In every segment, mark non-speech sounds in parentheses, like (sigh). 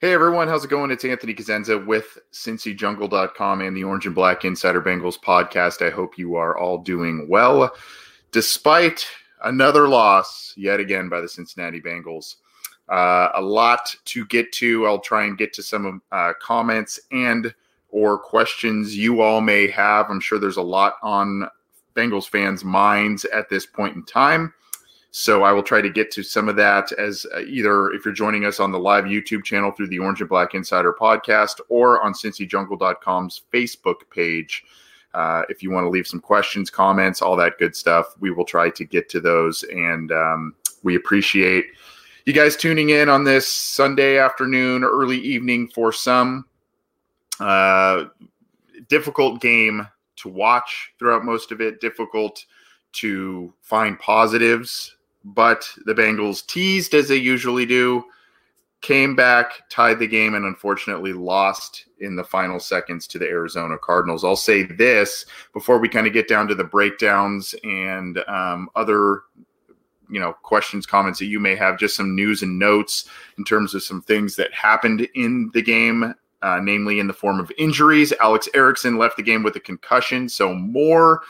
Hey everyone, how's it going? It's Anthony Cosenza with CincyJungle.com and the Orange and Black Insider Bengals podcast. I hope you are all doing well, despite another loss yet again by the Cincinnati Bengals. Uh, a lot to get to. I'll try and get to some uh, comments and or questions you all may have. I'm sure there's a lot on Bengals fans' minds at this point in time. So I will try to get to some of that as uh, either if you're joining us on the live YouTube channel through the Orange and Black Insider podcast or on CincyJungle.com's Facebook page. Uh, if you want to leave some questions, comments, all that good stuff, we will try to get to those. And um, we appreciate you guys tuning in on this Sunday afternoon, early evening for some. Uh, difficult game to watch throughout most of it, difficult to find positives but the Bengals teased as they usually do, came back, tied the game, and unfortunately lost in the final seconds to the Arizona Cardinals. I'll say this before we kind of get down to the breakdowns and um, other you know questions comments that you may have just some news and notes in terms of some things that happened in the game uh, namely in the form of injuries alex erickson left the game with a concussion so more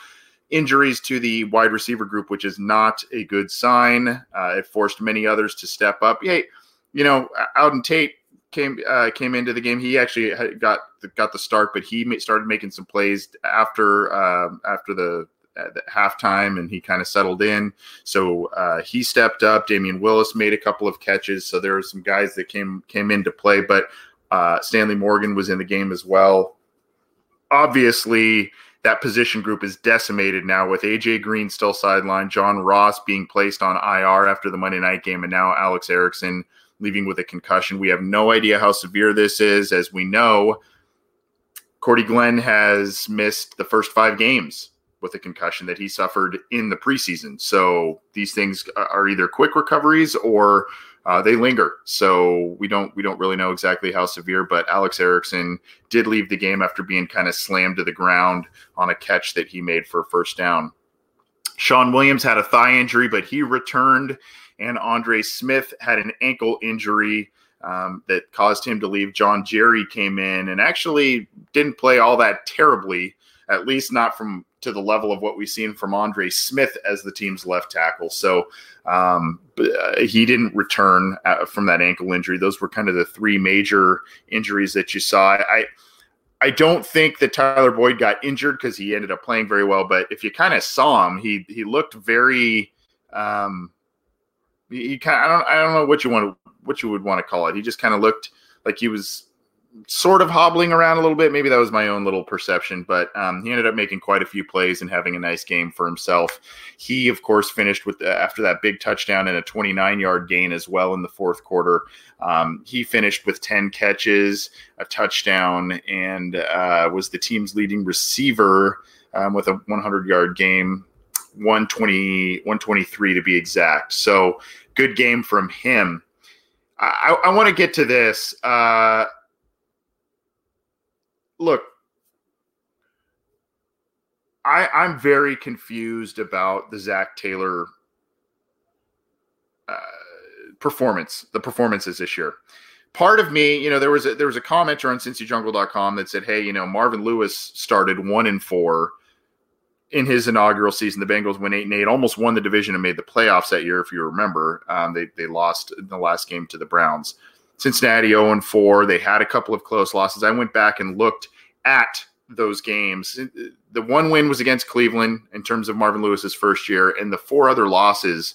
injuries to the wide receiver group, which is not a good sign. Uh, it forced many others to step up. Hey, you know, Auden Tate came uh, came into the game. He actually got the, got the start, but he started making some plays after uh, after the, the halftime, and he kind of settled in. So uh, he stepped up. Damion Willis made a couple of catches. So there were some guys that came came into play, but uh, Stanley Morgan was in the game as well. Obviously, that position group is decimated now with AJ Green still sidelined, John Ross being placed on IR after the Monday night game, and now Alex Erickson leaving with a concussion. We have no idea how severe this is. As we know, Cordy Glenn has missed the first five games with a concussion that he suffered in the preseason. So these things are either quick recoveries or uh, they linger. So we don't we don't really know exactly how severe. But Alex Erickson did leave the game after being kind of slammed to the ground on a catch that he made for a first down. Shawn Williams had a thigh injury, but he returned, and Andre Smith had an ankle injury. Um, that caused him to leave. John Jerry came in and actually didn't play all that terribly, at least not from to the level of what we've seen from Andre Smith as the team's left tackle. So um, uh, he didn't return uh, from that ankle injury. Those were kind of the three major injuries that you saw. I I don't think that Tyler Boyd got injured because he ended up playing very well. But if you kind of saw him, he he looked very. Um, he, kind I don't I don't know what you want to what you would want to call it. He just kind of looked like he was sort of hobbling around a little bit. Maybe that was my own little perception, but um, he ended up making quite a few plays and having a nice game for himself. He, of course, finished with uh, after that big touchdown and a 29 yard gain as well in the fourth quarter. Um, he finished with 10 catches, a touchdown, and uh, was the team's leading receiver um, with a 100 yard game. 120 123 to be exact so good game from him I, I want to get to this. Uh, look, I, I'm very confused about the Zac Taylor uh, performance, the performances this year. Part of me, you know, there was a, there was a commenter on CincyJungle.com that said, "Hey, you know, Marvin Lewis started one and four in his inaugural season. The Bengals went eight and eight, almost won the division and made the playoffs that year. If you remember, um, they they lost in the last game to the Browns." Cincinnati 0 4. They had a couple of close losses. I went back and looked at those games, the one win was against Cleveland in terms of Marvin Lewis's first year, and the four other losses,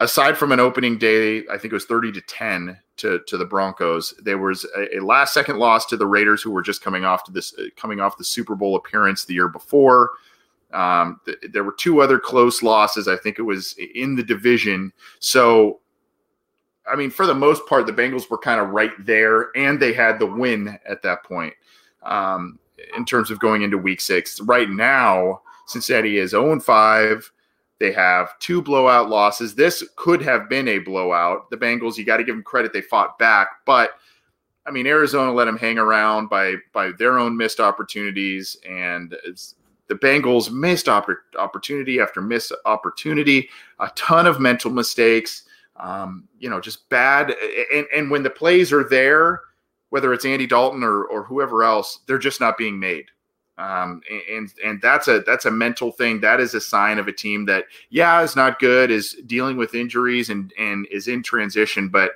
aside from an opening day, I think it was 30 to 10 to, to the Broncos. There was a, a last second loss to the Raiders, who were just coming off to this coming off the Super Bowl appearance the year before. Um, th- there were two other close losses. I think it was in the division. So, I mean, for the most part, the Bengals were kind of right there, and they had the win at that point um, in terms of going into Week Six. Right now, Cincinnati is 0 5. They have two blowout losses. This could have been a blowout. The Bengals, you got to give them credit; they fought back, but. I mean, Arizona let them hang around by by their own missed opportunities, and the Bengals missed oppor- opportunity after missed opportunity, a ton of mental mistakes, um, you know, just bad. And, and when the plays are there, whether it's Andy Dalton or, or whoever else, they're just not being made. Um, and and that's a that's a mental thing. That is a sign of a team that yeah is not good, is dealing with injuries and and is in transition, but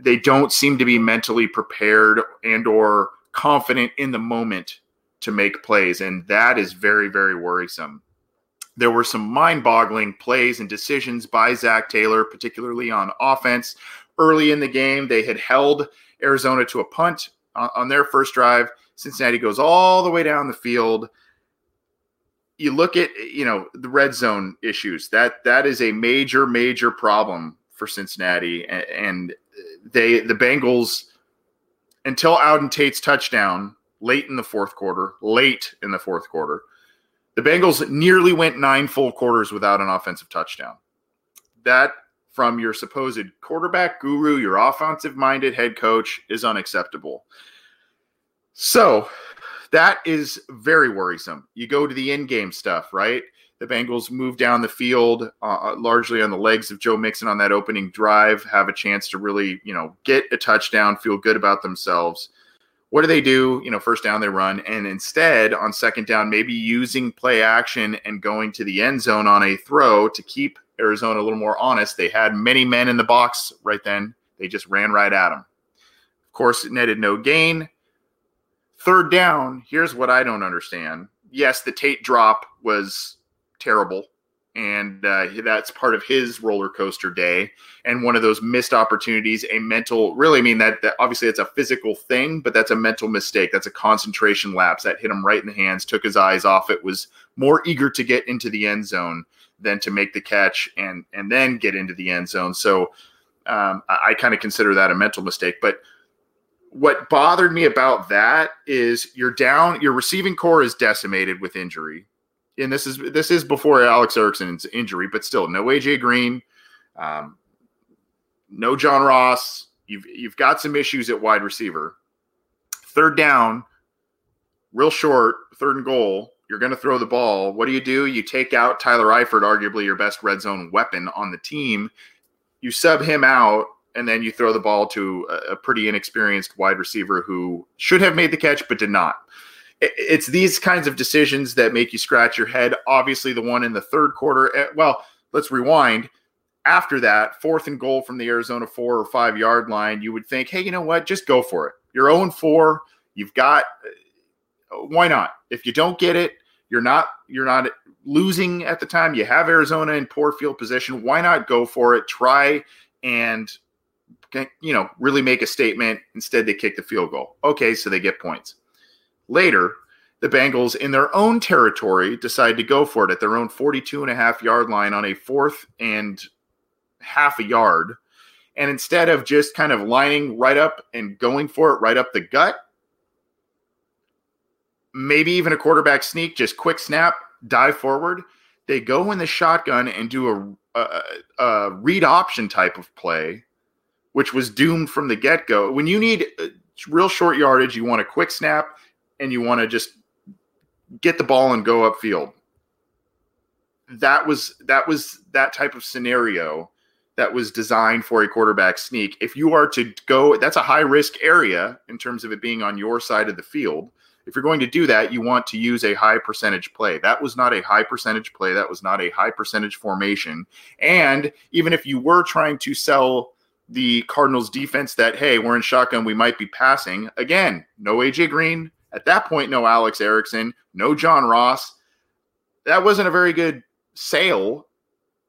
they don't seem to be mentally prepared and or confident in the moment to make plays, and that is very, very worrisome. There were some mind boggling plays and decisions by Zac Taylor, particularly on offense. Early in the game, they had held Arizona to a punt on, their first drive. Cincinnati goes all the way down the field. You look at you know the red zone issues. That that is a major major problem for Cincinnati, and, and they the Bengals until Auden Tate's touchdown late in the fourth quarter, late in the fourth quarter. The Bengals nearly went nine full quarters without an offensive touchdown. That, from your supposed quarterback guru, your offensive minded head coach, is unacceptable. So that is very worrisome. You go to the in game stuff, right? The Bengals move down the field uh, uh, largely on the legs of Joe Mixon on that opening drive, have a chance to really, you know, get a touchdown, feel good about themselves what do they do? You know, first down they run, and instead on second down, maybe using play action and going to the end zone on a throw to keep Arizona a little more honest. They had many men in the box right then. They just ran right at them. Of course, it netted no gain. Third down, here's what I don't understand. Yes, the Tate drop was terrible and uh, that's part of his roller coaster day. And one of those missed opportunities a mental really i mean that, that obviously it's a physical thing but that's a mental mistake. That's a concentration lapse that hit him right in the hands took his eyes off it was more eager to get into the end zone than to make the catch and and then get into the end zone. So um, i, I kind of consider that a mental mistake but what bothered me about that is you're down your receiving corps is decimated with injury and this is this is before Alex Erickson's injury, but still no AJ Green, um, no John Ross. You've you've got some issues at wide receiver. Third down, real short, third and goal. You're going to throw the ball. What do you do? You take out Tyler Eifert, arguably your best red zone weapon on the team. You sub him out, and then you throw the ball to a, a pretty inexperienced wide receiver who should have made the catch but did not it's these kinds of decisions that make you scratch your head. Obviously, the one in the third quarter. Eh, well, let's rewind. After that, fourth and goal from the Arizona four or five yard line, you would think, hey, you know what? Just go for it. You're 0 4. You've got. Eh, why not? If you don't get it, you're not you're not losing at the time. You have Arizona in poor field position. Why not go for it? Try and you know really make a statement. Instead, they kick the field goal. Okay, so they get points. Later, the Bengals in their own territory decide to go for it at their own 42 and a half yard line on a fourth and half a yard. And instead of just kind of lining right up and going for it right up the gut, maybe even a quarterback sneak, just quick snap, dive forward. They go in the shotgun and do a, a, a read option type of play, which was doomed from the get go. When you need uh, real short yardage, you want a quick snap and you want to just get the ball and go upfield. That was that was that type of scenario that was designed for a quarterback sneak. If you are to go, that's a high risk area in terms of it being on your side of the field. If you're going to do that, you want to use a high percentage play. That was not a high percentage play. That was not a high percentage formation. And even if you were trying to sell the Cardinals defense that, hey, we're in shotgun, we might be passing, again, no AJ Green, At that point, no Alex Erickson, no John Ross. That wasn't a very good sale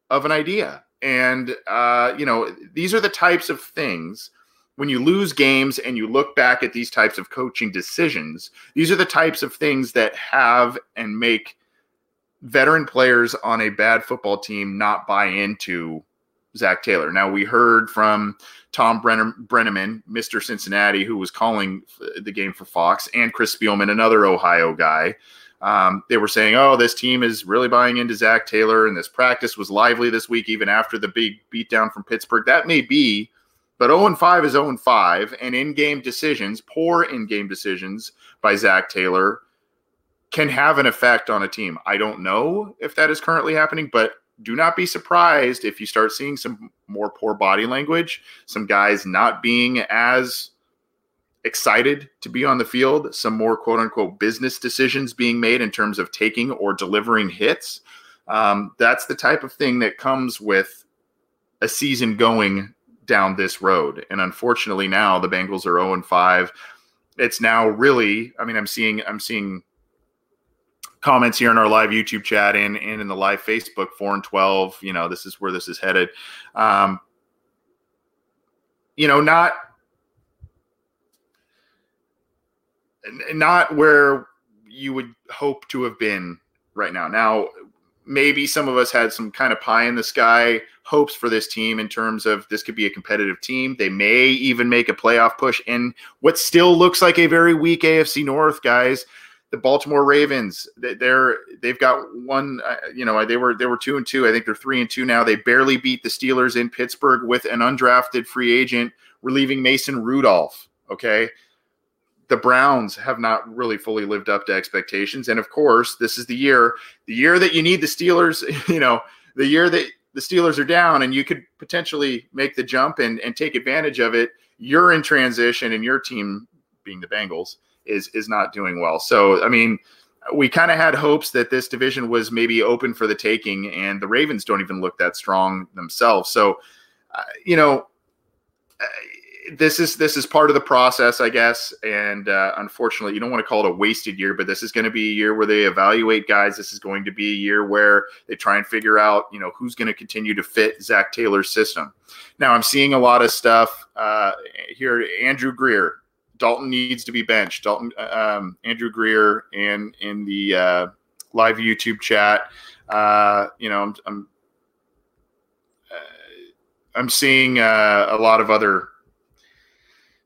of an idea. And, uh, you know, these are the types of things when you lose games and you look back at these types of coaching decisions, these are the types of things that have and make veteran players on a bad football team not buy into Zac Taylor. Now, we heard from Tom Brenner, Brenneman, Mr. Cincinnati, who was calling the game for Fox, and Chris Spielman, another Ohio guy. Um, they were saying, oh, this team is really buying into Zac Taylor, and this practice was lively this week, even after the big beatdown from Pittsburgh. That may be, but 0 5 is 0 5, and in game decisions, poor in game decisions by Zac Taylor, can have an effect on a team. I don't know if that is currently happening, but do not be surprised if you start seeing some more poor body language, some guys not being as excited to be on the field, some more quote unquote business decisions being made in terms of taking or delivering hits. Um, that's the type of thing that comes with a season going down this road. And unfortunately, now the Bengals are 0 and 5. It's now really, I mean, I'm seeing, I'm seeing comments here in our live YouTube chat and, and in the live Facebook, four and 12. You know, this is where this is headed. Um, you know, not not where you would hope to have been right now. Now, maybe some of us had some kind of pie in the sky hopes for this team in terms of this could be a competitive team. They may even make a playoff push in what still looks like a very weak AFC North, guys the Baltimore Ravens, they're they've got one. Uh, you know, they were they were two and two. I think they're three and two now. They barely beat the Steelers in Pittsburgh with an undrafted free agent relieving Mason Rudolph. Okay, the Browns have not really fully lived up to expectations, and of course, this is the year the year that you need the Steelers. (laughs) You know, the year that the Steelers are down, and you could potentially make the jump and and take advantage of it. You're in transition, and your team being the Bengals is is not doing well. So I mean, we kind of had hopes that this division was maybe open for the taking, and the Ravens don't even look that strong themselves. So uh, you know. Uh, this is this is part of the process, I guess, and uh, unfortunately, you don't want to call it a wasted year, but this is going to be a year where they evaluate guys. This is going to be a year where they try and figure out, you know, who's going to continue to fit Zac Taylor's system. Now, I'm seeing a lot of stuff uh, here. Andrew Greer, Dalton needs to be benched. Dalton, um, Andrew Greer, and in the uh, live YouTube chat, uh, you know, I'm I'm, uh, I'm seeing uh, a lot of other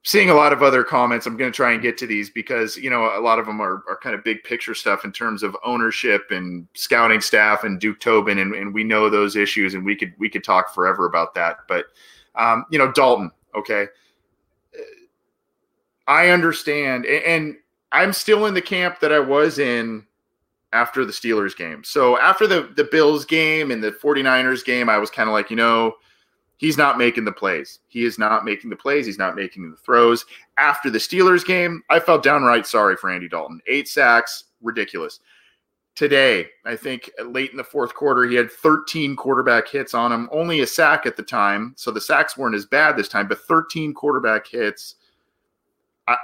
seeing a lot of other comments. I'm going to try and get to these because you know a lot of them are, are kind of big picture stuff in terms of ownership and scouting staff and Duke Tobin, and, and we know those issues, and we could we could talk forever about that. But um, you know, Dalton, okay I understand, and I'm still in the camp that I was in after the Steelers game. So after the the Bills game and the 49ers game, I was kind of like, you know, he's not making the plays. He is not making the plays. He's not making the throws. After the Steelers game, I felt downright sorry for Andy Dalton. Eight sacks, ridiculous. Today, I think late in the fourth quarter, he had 13 quarterback hits on him, only a sack at the time. So the sacks weren't as bad this time, but 13 quarterback hits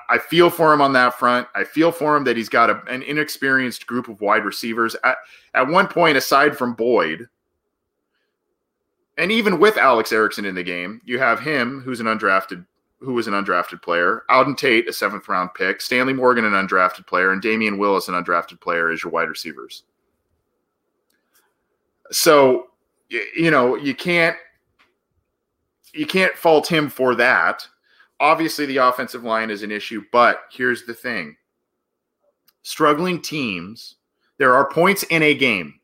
I, feel for him on that front. I feel for him that he's got a, an inexperienced group of wide receivers. At, at one point, aside from Boyd, and even with Alex Erickson in the game, you have him, who's an undrafted, who was an undrafted player, Auden Tate, a seventh round pick, Stanley Morgan, an undrafted player, and Damion Willis, an undrafted player, as your wide receivers. So, you know, you can't you can't fault him for that obviously the offensive line is an issue, but here's the thing struggling teams, there are points in a game,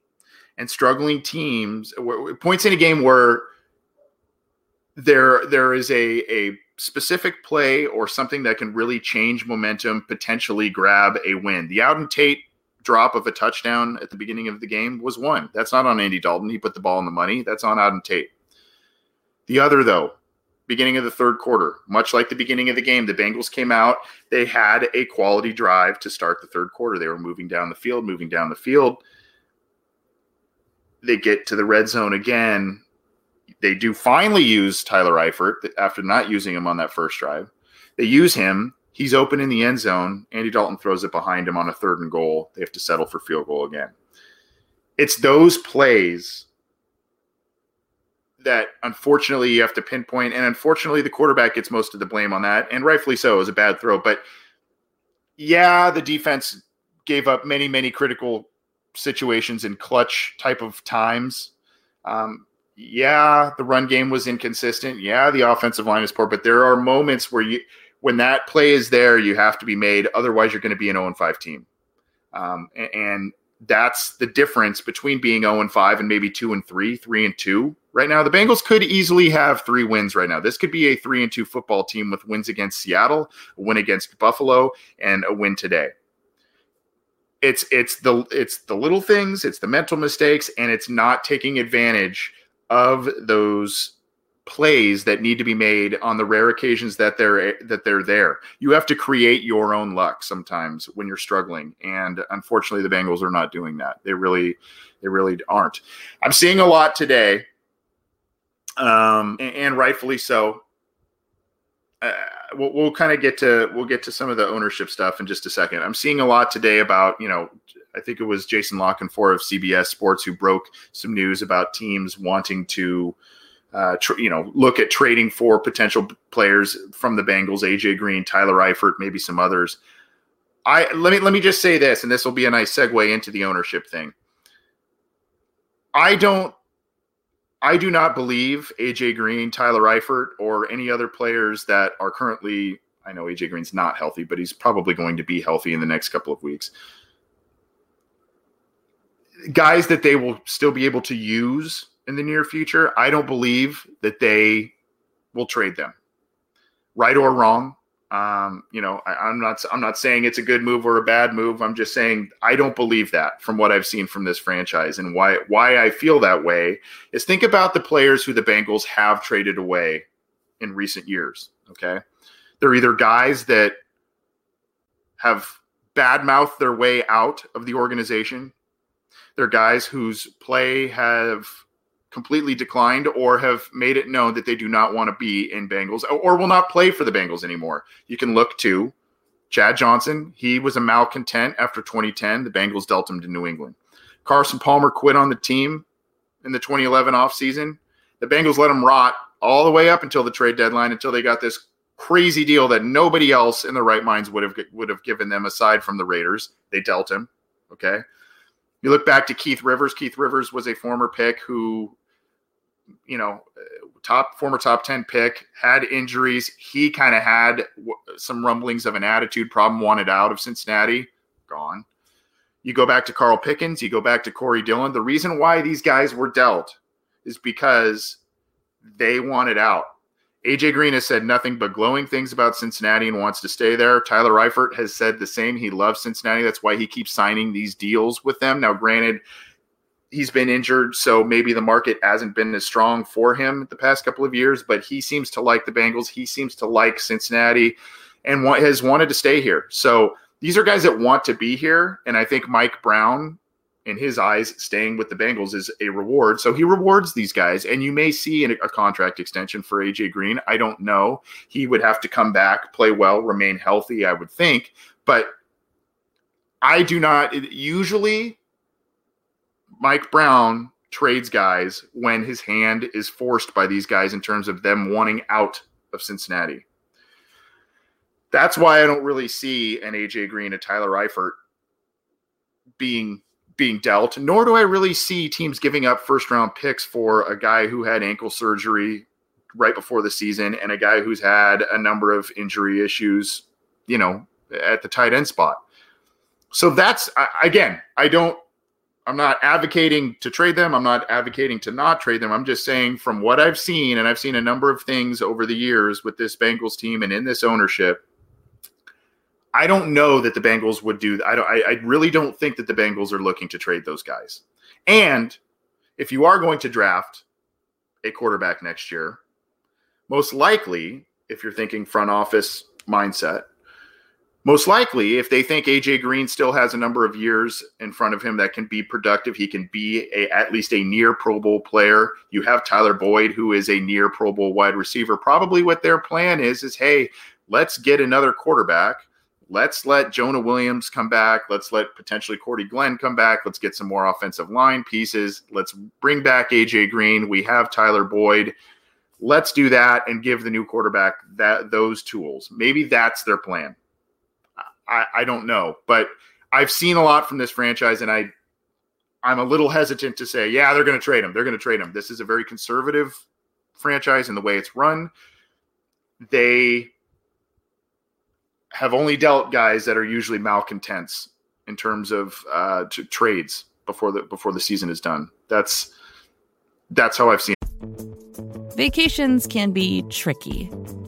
and struggling teams, points in a game where there there is a, a specific play or something that can really change momentum, potentially grab a win. The Auden Tate drop of a touchdown at the beginning of the game was one. That's not on Andy Dalton. He put the ball in the money. That's on Auden Tate. The other, though, beginning of the third quarter. Much like the beginning of the game, the Bengals came out. They had a quality drive to start the third quarter. They were moving down the field, moving down the field. They get to the red zone again. They do finally use Tyler Eifert after not using him on that first drive. They use him. He's open in the end zone. Andy Dalton throws it behind him on a third and goal. They have to settle for field goal again. It's those plays that unfortunately you have to pinpoint. And unfortunately, the quarterback gets most of the blame on that. And rightfully so, it was a bad throw. But yeah, the defense gave up many, many critical situations in clutch type of times. Um, yeah, the run game was inconsistent. Yeah, the offensive line is poor, but there are moments where you, when that play is there, you have to be made. Otherwise, you're going to be an 0 5 team. Um, and that's the difference between being 0 and 5 and maybe 2 and 3, 3 and 2 right now. The Bengals could easily have three wins right now. This could be a 3 and 2 football team with wins against Seattle, a win against Buffalo, and a win today. It's it's the it's the little things, it's the mental mistakes and it's not taking advantage of those plays that need to be made on the rare occasions that they're that they're there. You have to create your own luck sometimes when you're struggling, and unfortunately, the Bengals are not doing that. They really, they really aren't. I'm seeing a lot today, um, and, and rightfully so. Uh, we'll, we'll kind of get to we'll get to some of the ownership stuff in just a second. I'm seeing a lot today about you know I think it was Jason La Canfora of CBS Sports who broke some news about teams wanting to uh, tr- you know, look at trading for potential players from the Bengals, AJ Green, Tyler Eifert, maybe some others. I let me let me just say this, and this will be a nice segue into the ownership thing. I don't I do not believe AJ Green, Tyler Eifert, or any other players that are currently I know AJ Green's not healthy, but he's probably going to be healthy in the next couple of weeks. Guys that they will still be able to use in the near future, I don't believe that they will trade them. Right or wrong, um, you know, I, am not I'm not saying it's a good move or a bad move. I'm just saying I don't believe that from what I've seen from this franchise and why why I feel that way is think about the players who the Bengals have traded away in recent years. Okay, they're either guys that have badmouthed their way out of the organization. They're guys whose play have completely declined or have made it known that they do not want to be in Bengals or will not play for the Bengals anymore. You can look to Chad Johnson. He was a malcontent after 2010. The Bengals dealt him to New England. Carson Palmer quit on the team in the 2011 offseason. The Bengals let him rot all the way up until the trade deadline until they got this crazy deal that nobody else in their right minds would have would have given them aside from the Raiders. They dealt him. Okay. You look back to Keith Rivers. Keith Rivers was a former pick who you know, top former top 10 pick, had injuries. He kind of had w- some rumblings of an attitude problem, wanted out of Cincinnati, gone. You go back to Carl Pickens, you go back to Corey Dillon. The reason why these guys were dealt is because they wanted out. AJ Green has said nothing but glowing things about Cincinnati and wants to stay there. Tyler Eifert has said the same. He loves Cincinnati. That's why he keeps signing these deals with them. Now, granted, he's been injured, so maybe the market hasn't been as strong for him the past couple of years. But he seems to like the Bengals. He seems to like Cincinnati, and has wanted to stay here. So these are guys that want to be here, and I think Mike Brown, in his eyes, staying with the Bengals is a reward. So he rewards these guys, and you may see a contract extension for AJ Green. I don't know. He would have to come back, play well, remain healthy. I would think, but. I do not usually Mike Brown trades guys when his hand is forced by these guys in terms of them wanting out of Cincinnati. That's why I don't really see an AJ Green, a Tyler Eifert being being dealt, nor do I really see teams giving up first round picks for a guy who had ankle surgery right before the season and a guy who's had a number of injury issues, you know, at the tight end spot. So that's again, I don't I'm not advocating to trade them. I'm not advocating to not trade them. I'm just saying from what I've seen, and I've seen a number of things over the years with this Bengals team and in this ownership. I don't know that the Bengals would do. I don't. I, I really don't think that the Bengals are looking to trade those guys. And if you are going to draft a quarterback next year, most likely, if you're thinking front office mindset, most likely, if they think AJ Green still has a number of years in front of him that can be productive, he can be a, at least a near Pro Bowl player. You have Tyler Boyd, who is a near Pro Bowl wide receiver. Probably what their plan is is, hey, let's get another quarterback. Let's let Jonah Williams come back. Let's let potentially Cordy Glenn come back. Let's get some more offensive line pieces. Let's bring back AJ Green. We have Tyler Boyd. Let's do that and give the new quarterback that those tools. Maybe that's their plan. I, I don't know, but I've seen a lot from this franchise, and I I'm a little hesitant to say, yeah, they're going to trade him. They're going to trade him. This is a very conservative franchise in the way it's run. They have only dealt guys that are usually malcontents in terms of uh, trades before the before the season is done. That's that's how I've seen. It. Vacations can be tricky.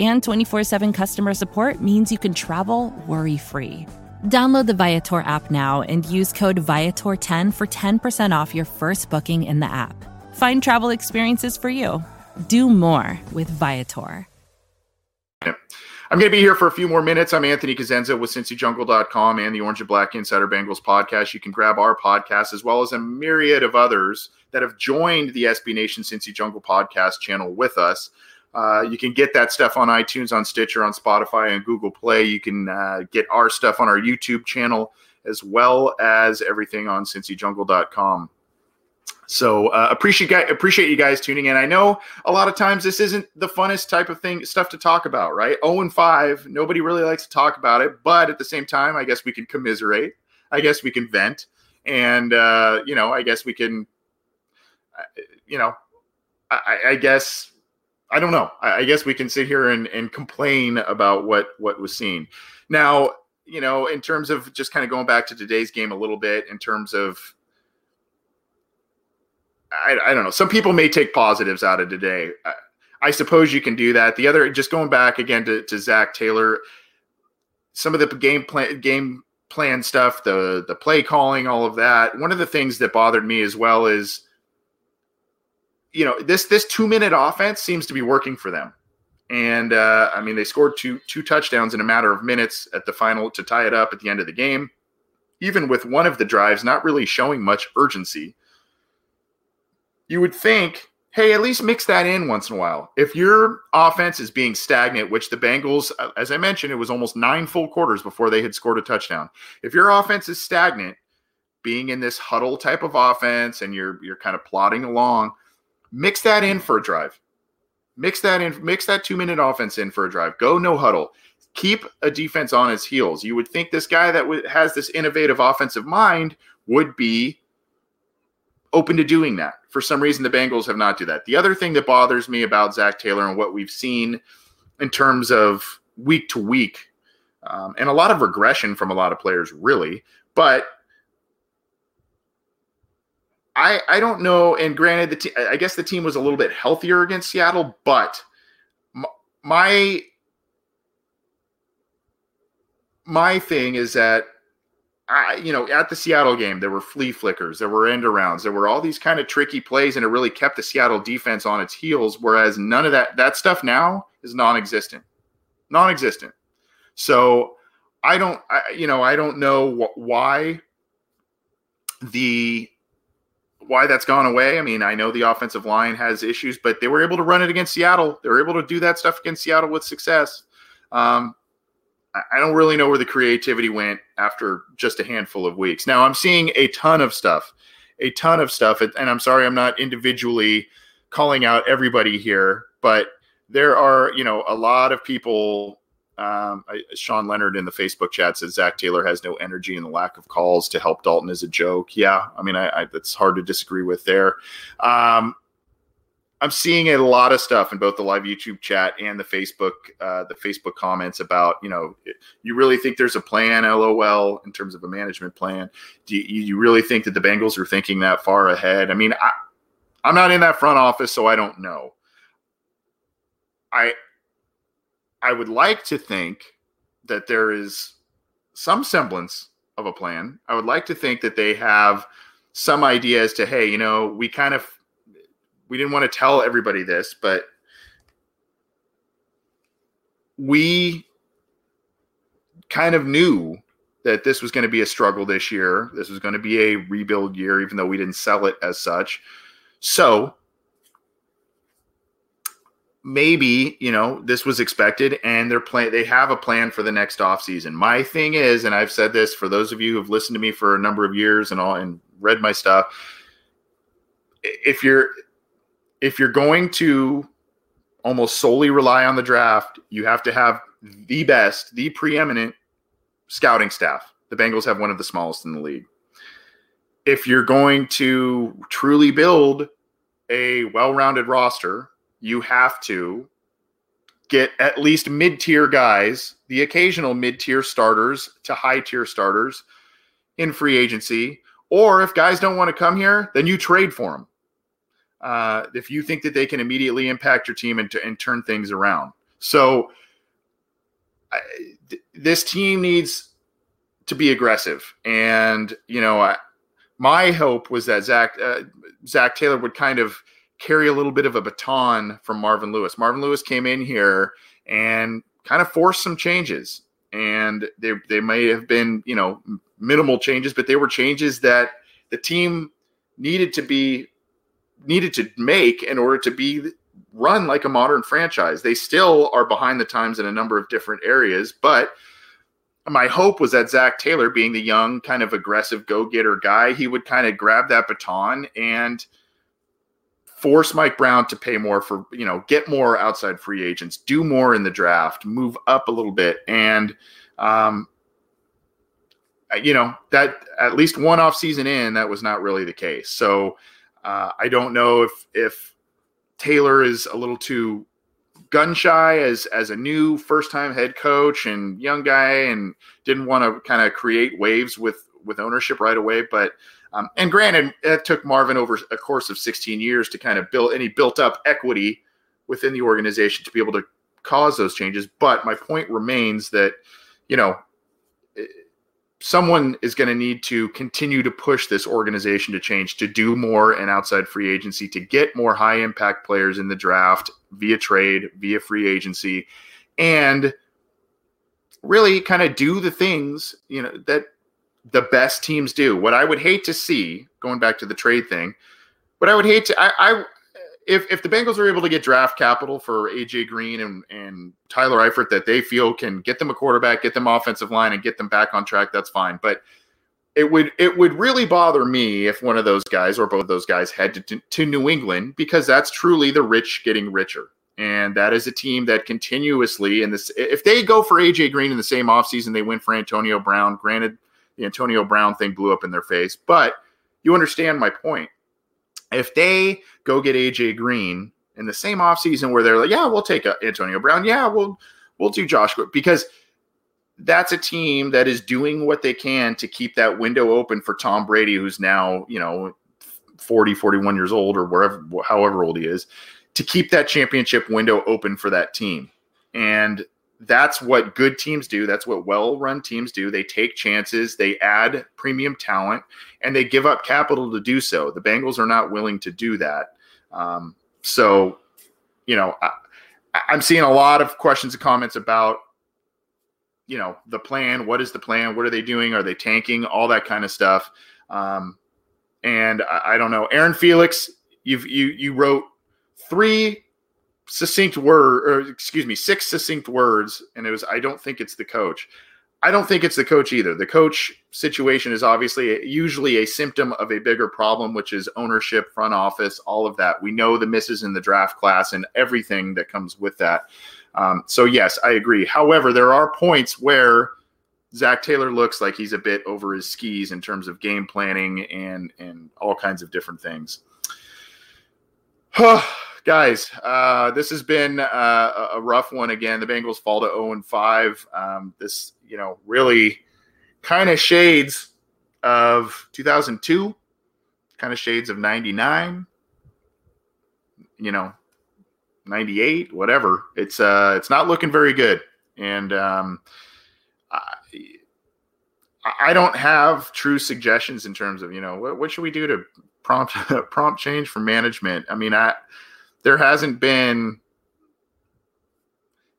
and 24 7 customer support means you can travel worry free. Download the Viator app now and use code Viator10 for 10% off your first booking in the app. Find travel experiences for you. Do more with Viator. I'm going to be here for a few more minutes. I'm Anthony Cosenza with CincyJungle.com and the Orange and Black Insider Bengals podcast. You can grab our podcast as well as a myriad of others that have joined the SB Nation Cincy Jungle podcast channel with us. Uh, you can get that stuff on iTunes, on Stitcher, on Spotify, and Google Play. You can uh, get our stuff on our YouTube channel as well as everything on CincyJungle.com. So uh, appreciate appreciate you guys tuning in. I know a lot of times this isn't the funnest type of thing stuff to talk about, right? Oh and five, nobody really likes to talk about it, but at the same time, I guess we can commiserate. I guess we can vent, and uh, you know, I guess we can, uh, you know, I, I guess I don't know. I, I guess we can sit here and, and complain about what what was seen. Now, you know, in terms of just kind of going back to today's game a little bit, in terms of I, I don't know. Some people may take positives out of today. I, I, suppose you can do that. The other, just going back again to, to Zac Taylor, some of the game plan, game plan stuff, the the play calling, all of that. One of the things that bothered me as well is, you know, this this two minute offense seems to be working for them. And uh, I mean, they scored two two touchdowns in a matter of minutes at the final to tie it up at the end of the game. Even with one of the drives not really showing much urgency you would think, hey, at least mix that in once in a while. If your offense is being stagnant, which the Bengals, uh, as I mentioned, it was almost nine full quarters before they had scored a touchdown. If your offense is stagnant, being in this huddle type of offense and you're you're kind of plodding along, mix that in for a drive. Mix that in, mix that two minute offense in for a drive. Go no huddle. Keep a defense on its heels. You would think this guy that w- has this innovative offensive mind would be open to doing that. For some reason, the Bengals have not do that. The other thing that bothers me about Zac Taylor and what we've seen in terms of week to week, um, and a lot of regression from a lot of players, really. But I I don't know. And granted, the te- I guess the team was a little bit healthier against Seattle, but my my thing is that I, you know, at the Seattle game, there were flea flickers, there were end arounds, there were all these kind of tricky plays, and it really kept the Seattle defense on its heels. Whereas none of that that stuff now is non-existent, non-existent. So I don't, I, you know, I don't know wh- why the why that's gone away. I mean, I know the offensive line has issues, but they were able to run it against Seattle. They were able to do that stuff against Seattle with success. Um, I don't really know where the creativity went after just a handful of weeks. Now I'm seeing a ton of stuff, a ton of stuff, and I'm sorry I'm not individually calling out everybody here, but there are you know a lot of people. Um, I, Sean Leonard in the Facebook chat says Zac Taylor has no energy and the lack of calls to help Dalton is a joke. Yeah, I mean I, I that's hard to disagree with there. Um, I'm seeing a lot of stuff in both the live YouTube chat and the Facebook uh, the Facebook comments about you know you really think there's a plan LOL in terms of a management plan. Do you, you really think that the Bengals are thinking that far ahead? I mean, I, I'm not in that front office, so I don't know. I I would like to think that there is some semblance of a plan. I would like to think that they have some idea as to hey, you know, we kind of we didn't want to tell everybody this, but we kind of knew that this was going to be a struggle this year. This was going to be a rebuild year, even though we didn't sell it as such. So maybe, you know, this was expected and they're playing they have a plan for the next offseason. My thing is, and I've said this for those of you who've listened to me for a number of years and all and read my stuff, if you're if you're going to almost solely rely on the draft, you have to have the best, the preeminent scouting staff. The Bengals have one of the smallest in the league. If you're going to truly build a well rounded roster, you have to get at least mid tier guys, the occasional mid tier starters to high tier starters in free agency. Or if guys don't want to come here, then you trade for them uh, if you think that they can immediately impact your team and, and turn things around. So I, th- this team needs to be aggressive. And, you know, I, my hope was that Zac, uh, Zac Taylor would kind of carry a little bit of a baton from Marvin Lewis. Marvin Lewis came in here and kind of forced some changes. And they, they may have been, you know, minimal changes, but they were changes that the team needed to be needed to make in order to be run like a modern franchise. They still are behind the times in a number of different areas, but my hope was that Zac Taylor, being the young, kind of aggressive go getter guy, he would kind of grab that baton and force Mike Brown to pay more for, you know, get more outside free agents, do more in the draft, move up a little bit. And, um, you know, that at least one off season in, that was not really the case. So, uh, I don't know if if Taylor is a little too gun shy as as a new first time head coach and young guy and didn't want to kind of create waves with with ownership right away but um, and granted it took marvin over a course of 16 years to kind of build and he built up equity within the organization to be able to cause those changes. But my point remains that you know someone is going to need to continue to push this organization to change, to do more in outside free agency, to get more high impact players in the draft via trade, via free agency, and really kind of do the things, you know, that the best teams do. What I would hate to see, going back to the trade thing, what I would hate to, I, I if if the Bengals are able to get draft capital for AJ Green and and Tyler Eifert that they feel can get them a quarterback, get them offensive line, and get them back on track, that's fine. But it would it would really bother me if one of those guys or both of those guys head to, to New England because that's truly the rich getting richer. And that is a team that continuously in this if they go for AJ Green in the same offseason they win for Antonio Brown. Granted, the Antonio Brown thing blew up in their face, but you understand my point if they go get AJ Green in the same offseason where they're like, yeah, we'll take uh, Antonio Brown. Yeah, we'll we'll do Josh because that's a team that is doing what they can to keep that window open for Tom Brady, who's now, you know, 40, 41 years old or wherever, however old he is, to keep that championship window open for that team. And that's what good teams do. That's what well run teams do. They take chances, they add premium talent, and they give up capital to do so. The Bengals are not willing to do that. Um, so, you know, I, I'm seeing a lot of questions and comments about, you know, the plan. What is the plan? What are they doing? Are they tanking? All that kind of stuff. Um, and I, I don't know. Aaron Felix, you've you you wrote three succinct word or excuse me six succinct words and it was i don't think it's the coach. I don't think it's the coach either. The coach situation is obviously usually a symptom of a bigger problem which is ownership front office all of that. We know the misses in the draft class and everything that comes with that. Um, so yes i agree. However there are points where Zac Taylor looks like he's a bit over his skis in terms of game planning and and all kinds of different things. (sighs) guys, uh, this has been uh, a rough one again. The Bengals fall to 0 and 5. Um, this, you know, really kind of shades of 2002, kind of shades of 99, you know, 98, whatever. It's uh, it's not looking very good, and um, I, I don't have true suggestions in terms of you know what, what should we do to prompt (laughs) prompt change for management. I mean, I there hasn't been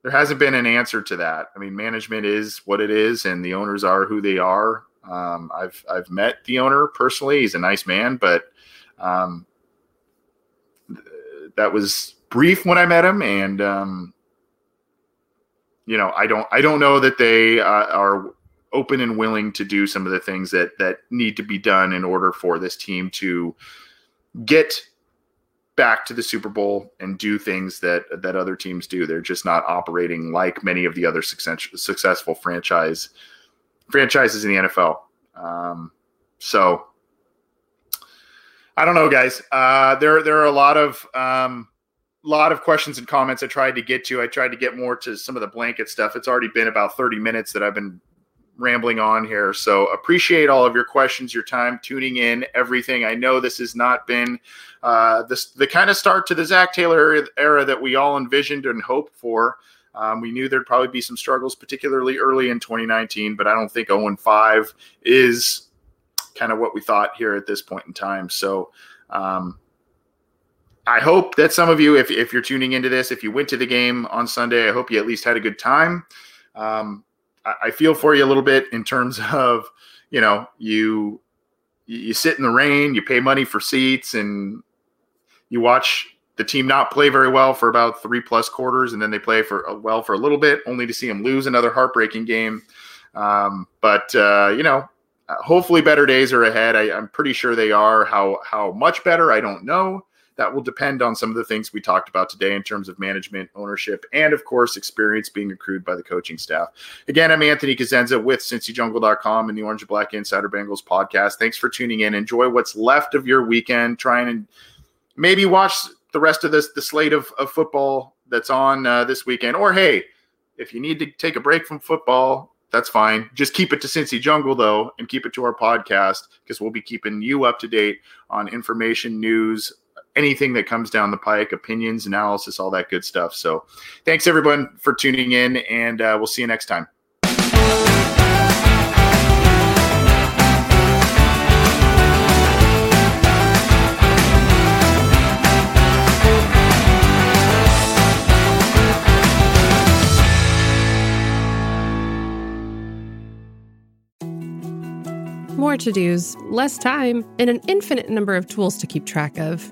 there hasn't been an answer to that. I mean, management is what it is, and the owners are who they are. Um, I've I've met the owner personally; he's a nice man, but um, that was brief when I met him, and um, you know, I don't I don't know that they uh, are open and willing to do some of the things that that need to be done in order for this team to get back to the Super Bowl and do things that that other teams do. They're just not operating like many of the other success, successful franchise franchises in the NFL. Um, so I don't know, guys. Uh, there there are a lot of um, lot of questions and comments I tried to get to. I tried to get more to some of the blanket stuff. It's already been about 30 minutes that I've been rambling on here. So appreciate all of your questions, your time, tuning in, everything. I know this has not been uh, the kind of start to the Zac Taylor era that we all envisioned and hoped for. Um, we knew there'd probably be some struggles, particularly early in 2019, but I don't think 0 5 is kind of what we thought here at this point in time. So um, I hope that some of you, if, if you're tuning into this, if you went to the game on Sunday, I hope you at least had a good time. Um, I, feel for you a little bit in terms (laughs) of, you know, you you sit in the rain, you pay money for seats, and you watch the team not play very well for about three plus quarters, and then they play for uh, well for a little bit, only to see them lose another heartbreaking game. Um, but uh, you know, uh, hopefully better days are ahead. I, am pretty sure they are. How how much better? I don't know that will depend on some of the things we talked about today in terms of management, ownership, and of course, experience being accrued by the coaching staff. Again, I'm Anthony Cosenza with CincyJungle.com and the Orange and Black Insider Bengals podcast. Thanks for tuning in. Enjoy what's left of your weekend. Try and maybe watch the rest of this the slate of, of football that's on uh, this weekend. Or hey, if you need to take a break from football, that's fine. Just keep it to Cincy Jungle though, and keep it to our podcast because we'll be keeping you up to date on information, news, anything that comes down the pike, opinions, analysis, all that good stuff. So thanks everyone for tuning in, and uh, we'll see you next time. More to dos, less time, and an infinite number of tools to keep track of.